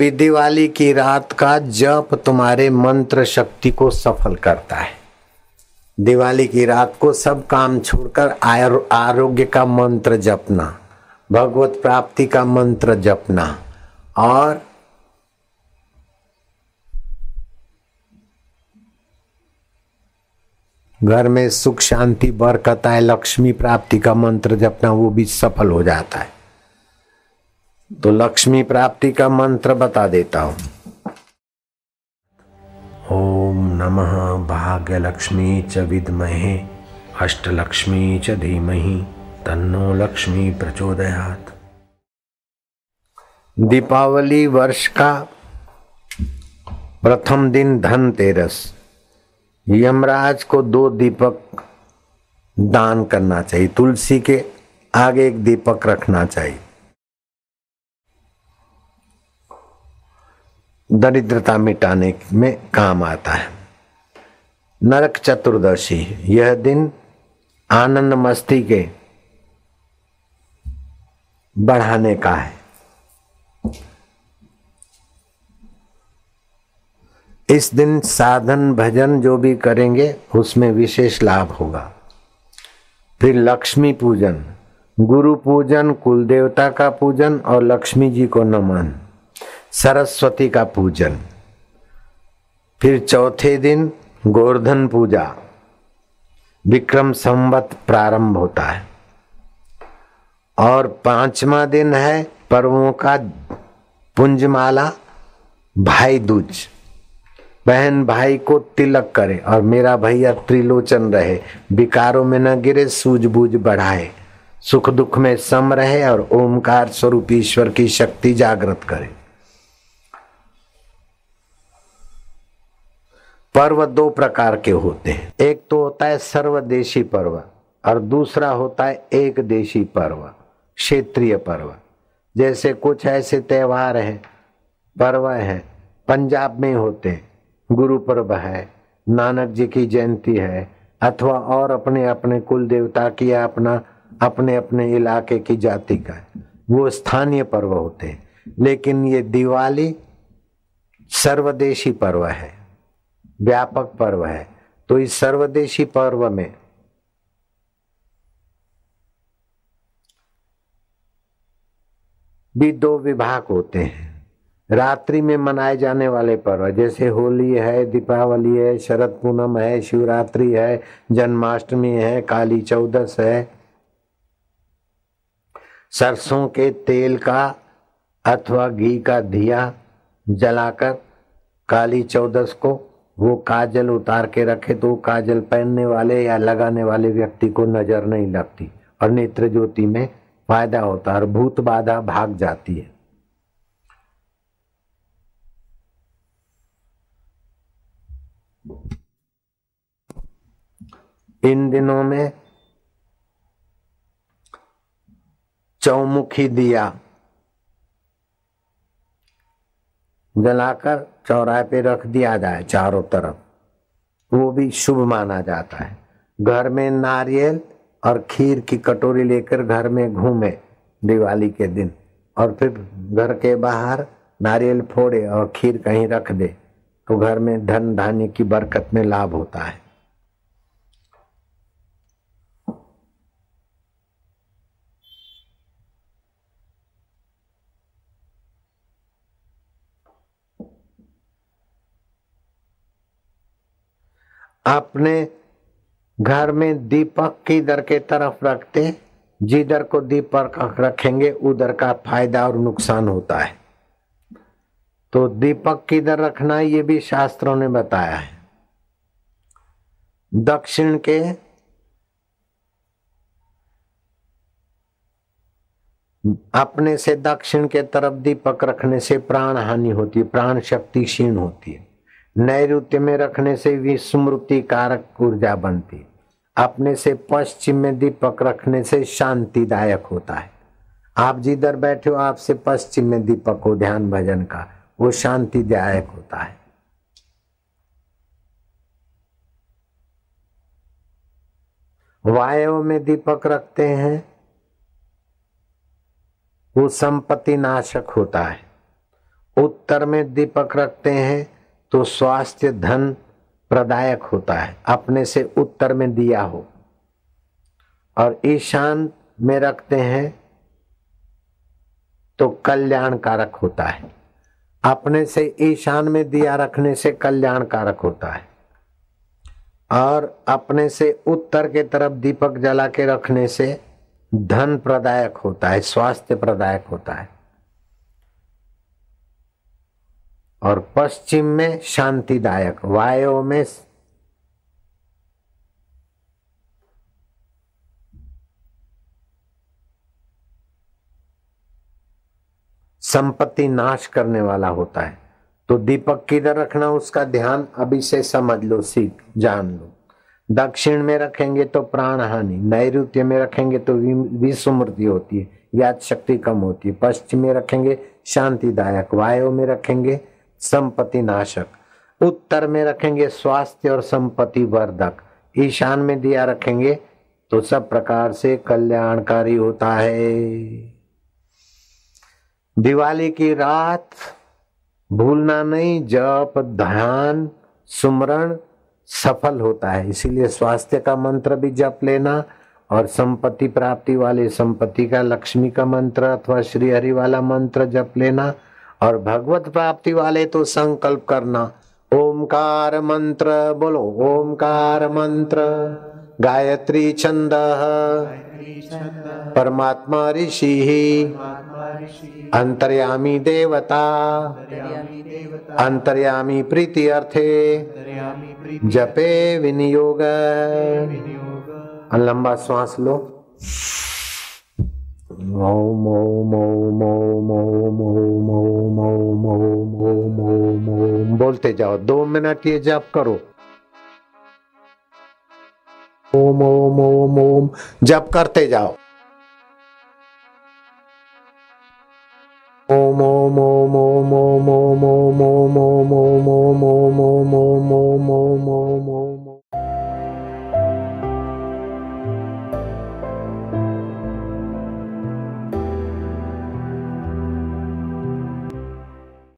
भी दिवाली की रात का जप तुम्हारे मंत्र शक्ति को सफल करता है। दिवाली की रात को सब काम छोड़कर आरोग्य का मंत्र जपना, भगवत प्राप्ति का मंत्र जपना और घर में सुख, शांति, बरकत है लक्ष्मी प्राप्ति का मंत्र जपना, वो भी सफल हो जाता है। तो लक्ष्मी प्राप्ति का मंत्र बता देता हूँ। ओम नमः भाग्य लक्ष्मी च विद्महे, अष्टलक्ष्मी च धीमहि, तन्नो लक्ष्मी प्रचोदयात। दीपावली वर्ष का प्रथम दिन धनतेरस। यमराज को दो दीपक दान करना चाहिए, तुलसी के आगे एक दीपक रखना चाहिए। दरिद्रता मिटाने में काम आता है। नरक चतुर्दशी, यह दिन आनंद मस्ती के बढ़ाने का है। इस दिन साधन भजन जो भी करेंगे, उसमें विशेष लाभ होगा। फिर लक्ष्मी पूजन, गुरु पूजन कुल देवता का पूजन और लक्ष्मी जी को नमन। सरस्वती का पूजन। फिर चौथे दिन गोवर्धन पूजा। विक्रम संवत प्रारंभ होता है। और पांचवा दिन है पर्वों का पुंजमाला, भाई दूज। बहन भाई को तिलक करे और मेरा भैया त्रिलोचन रहे। विकारों में न गिरे, सूझबूझ बढ़ाए। सुख दुख में सम रहे और ओमकार स्वरूप ईश्वर की शक्ति जागृत करे। पर्व दो प्रकार के होते हैं। एक तो होता है सर्वदेशी पर्व और दूसरा होता है एक देशी पर्व, क्षेत्रीय पर्व। जैसे कुछ ऐसे त्यौहार हैं, पर्व हैं, पंजाब में होते हैं गुरु पर्व है, नानक जी की जयंती है, अथवा और अपने अपने कुल देवता की या अपना अपने अपने इलाके की जाति का है। वो स्थानीय पर्व होते हैं। लेकिन ये दिवाली सर्वदेशी पर्व है। व्यापक पर्व है। तो इस सर्वदेशी पर्व में भी दो विभाग होते हैं। रात्रि में मनाए जाने वाले पर्व, जैसे होली है, दीपावली है, शरद पूनम है, शिवरात्रि है, जन्माष्टमी है, काली चौदस है। सरसों के तेल का अथवा घी का दिया जलाकर काली चौदस को वो काजल उतार के रखे तो काजल पहनने वाले या लगाने वाले व्यक्ति को नज़र नहीं लगती और नेत्र ज्योति में फ़ायदा होता है और भूत बाधा भाग जाती है। इन दिनों में चौमुखी दिया जलाकर चौराहे पे रख दिया जाए चारों तरफ़। वो भी शुभ माना जाता है। घर में नारियल और खीर की कटोरी लेकर घर में घूमे दिवाली के दिन और फिर घर के बाहर नारियल फोड़े और खीर कहीं रख दे तो घर में धन धान्य की बरकत में लाभ होता है। अपने घर में दीपक किधर के तरफ़ रखते, जिधर को दीपक रखेंगे, उधर का फ़ायदा और नुकसान होता है। तो दीपक किधर रखना है, ये भी शास्त्रों ने बताया है। दक्षिण के अपने से दक्षिण के तरफ़ दीपक रखने से प्राण हानि होती है, प्राण शक्ति क्षीण होती है। नैऋत्य में रखने से विस्मृति कारक ऊर्जा बनती अपने से पश्चिम में दीपक रखने से शांतिदायक होता है। आप जिधर बैठे हो, आपसे पश्चिम में दीपक हो, ध्यान भजन का, वो शांतिदायक होता है। वायु में दीपक रखते हैं, वो संपत्ति नाशक होता है। उत्तर में दीपक रखते हैं तो स्वास्थ्य धन प्रदायक होता है। अपने से उत्तर में दिया हो। और ईशान में रखते हैं तो कल्याण कारक होता है। अपने से ईशान में दिया रखने से कल्याण कारक होता है। और अपने से उत्तर के तरफ़ दीपक जला के रखने से धन प्रदायक होता है, स्वास्थ्य प्रदायक होता है। और पश्चिम में शांतिदायक, वायु में संपत्ति नाश करने वाला होता है। तो दीपक किधर रखना उसका ध्यान? अभी से समझ लो, सीख, जान लो। दक्षिण में रखेंगे तो प्राण हानि नैऋत्य में रखेंगे तो विस्मृति होती है याद शक्ति कम होती है। पश्चिम में रखेंगे, शांतिदायक, वायु में रखेंगे संपत्ति नाशक। उत्तर में रखेंगे स्वास्थ्य और संपत्ति वर्धक। ईशान में दिया रखेंगे तो सब प्रकार से कल्याणकारी होता है। दिवाली की रात, भूलना नहीं, जप, ध्यान, सुमरण सफल होता है। इसीलिए स्वास्थ्य का मंत्र भी जप लेना और संपत्ति प्राप्ति वाले संपत्ति का लक्ष्मी का मंत्र अथवा श्री हरि वाला मंत्र जप लेना और भगवत प्राप्ति वाले तो संकल्प करना। ओमकार मंत्र बोलो ओमकार मंत्र। गायत्री छंद। परमात्मा ऋषि। अंतर्यामी देवता। अंतर्यामी प्रीति अर्थे। जपे विनियोग। लंबा श्वास लो। ओम ओम ओम ओम ओम ओम ओम ओम ओम ओम ओम ओम बोलते जाओ दो मिनट ये जाप करो ओम ओम ओम ओम जप करते जाओ ओम ओम ओम ओम ओम ओम ओम ओम ओम ओम ओम ओम ओम ओम ओम ओम